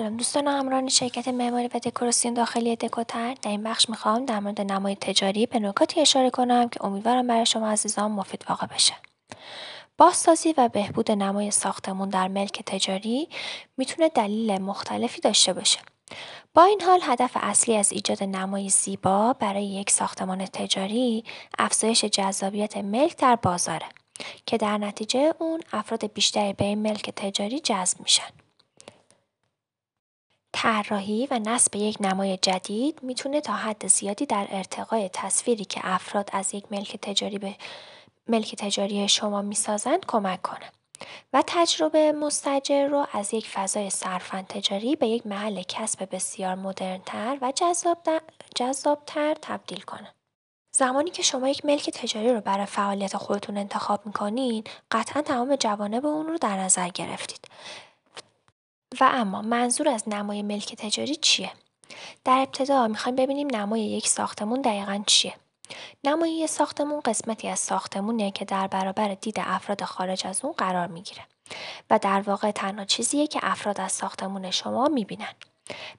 سلام دوستان همراهان شرکت معماری و دکوراسیون داخلی دکوتر در این بخش می‌خوام در مورد نمای تجاری به نکاتی اشاره کنم که امیدوارم برای شما عزیزان مفید واقع بشه. بازسازی و بهبود نمای ساختمون در ملک تجاری می‌تونه دلیل مختلفی داشته باشه. با این حال هدف اصلی از ایجاد نمای زیبا برای یک ساختمان تجاری افزایش جذابیت ملک در بازاره که در نتیجه اون افراد بیشتری به این ملک تجاری جذب میشن. طراحی و نصب یک نمای جدید می‌تونه تا حد زیادی در ارتقای تصویری که افراد از یک ملک تجاری به ملک تجاری شما می‌سازند کمک کنه و تجربه مستجر رو از یک فضای صرفا تجاری به یک محل کسب بسیار مدرنتر و جذابتر تبدیل کنه. زمانی که شما یک ملک تجاری رو برای فعالیت خودتون انتخاب می‌کنین قطعا تمام جوانب اون رو در نظر گرفتید و اما منظور از نمای ملک تجاری چیه؟ در ابتدا می‌خوایم ببینیم نمای یک ساختمون دقیقا چیه. نمای یک ساختمون قسمتی از ساختمونه که در برابر دید افراد خارج از اون قرار می‌گیره و در واقع تنها چیزیه که افراد از ساختمون شما می‌بینن.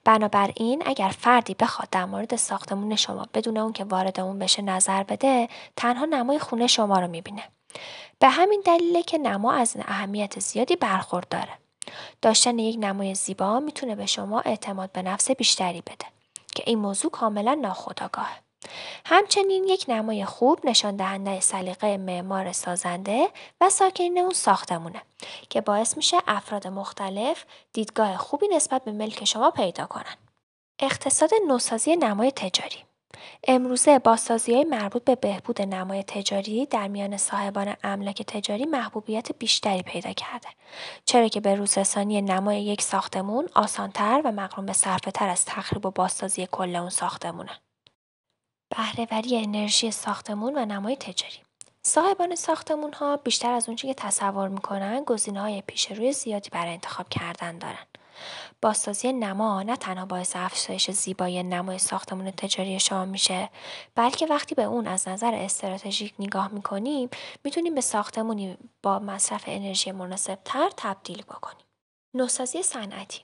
بنابراین اگر فردی بخواد در مورد ساختمون شما بدون اون که وارد اون بشه نظر بده تنها نمای خونه شما رو می‌بینه. به همین دلیله که نما از اهمیت زیادی برخورداره. داشتن یک نمای زیبا می‌تونه به شما اعتماد به نفس بیشتری بده که این موضوع کاملا ناخودآگاهه. همچنین یک نمای خوب نشان دهنده سلیقه معمار سازنده و ساکنین اون ساختمونه که باعث میشه افراد مختلف دیدگاه خوبی نسبت به ملک شما پیدا کنن. اقتصاد نوسازی نمای تجاری امروزه های مربوط به بهبود نمای تجاری در میان صاحبان املاک تجاری محبوبیت بیشتری پیدا کرده. چرا که به روزرسانی نمای یک ساختمون آسانتر و مقرون به تر از تخریب و بازسازی کل اون ساختمونه. بهرهوری انرژی ساختمون و نمای تجاری. صاحبان ساختمون ها بیشتر از اونچه که تصور می‌کنن گزینه های پیش روی زیادی برای انتخاب کردن دارن. بازسازی نما نه تنها باعث افزایش زیبایی نمای ساختمون تجاری شما میشه بلکه وقتی به اون از نظر استراتژیک نگاه می‌کنیم می‌تونیم به ساختمونی با مصرف انرژی مناسبتر تبدیل بکنیم. نوسازی صنعتی.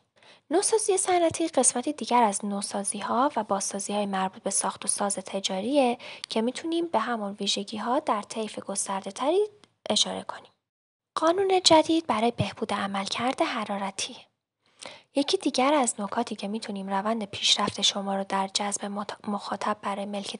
نوسازی صنعتی قسمتی دیگر از نوسازی ها و بازسازی های مربوط به ساخت و ساز تجاریه که می‌تونیم به همان ویژگی ها در طیف گسترده تری اشاره کنیم. قانون جدید برای بهبود عملکرد حرارتی. یکی دیگر از نکاتی که می‌تونیم روند پیشرفت شما رو در جذب مخاطب برای ملک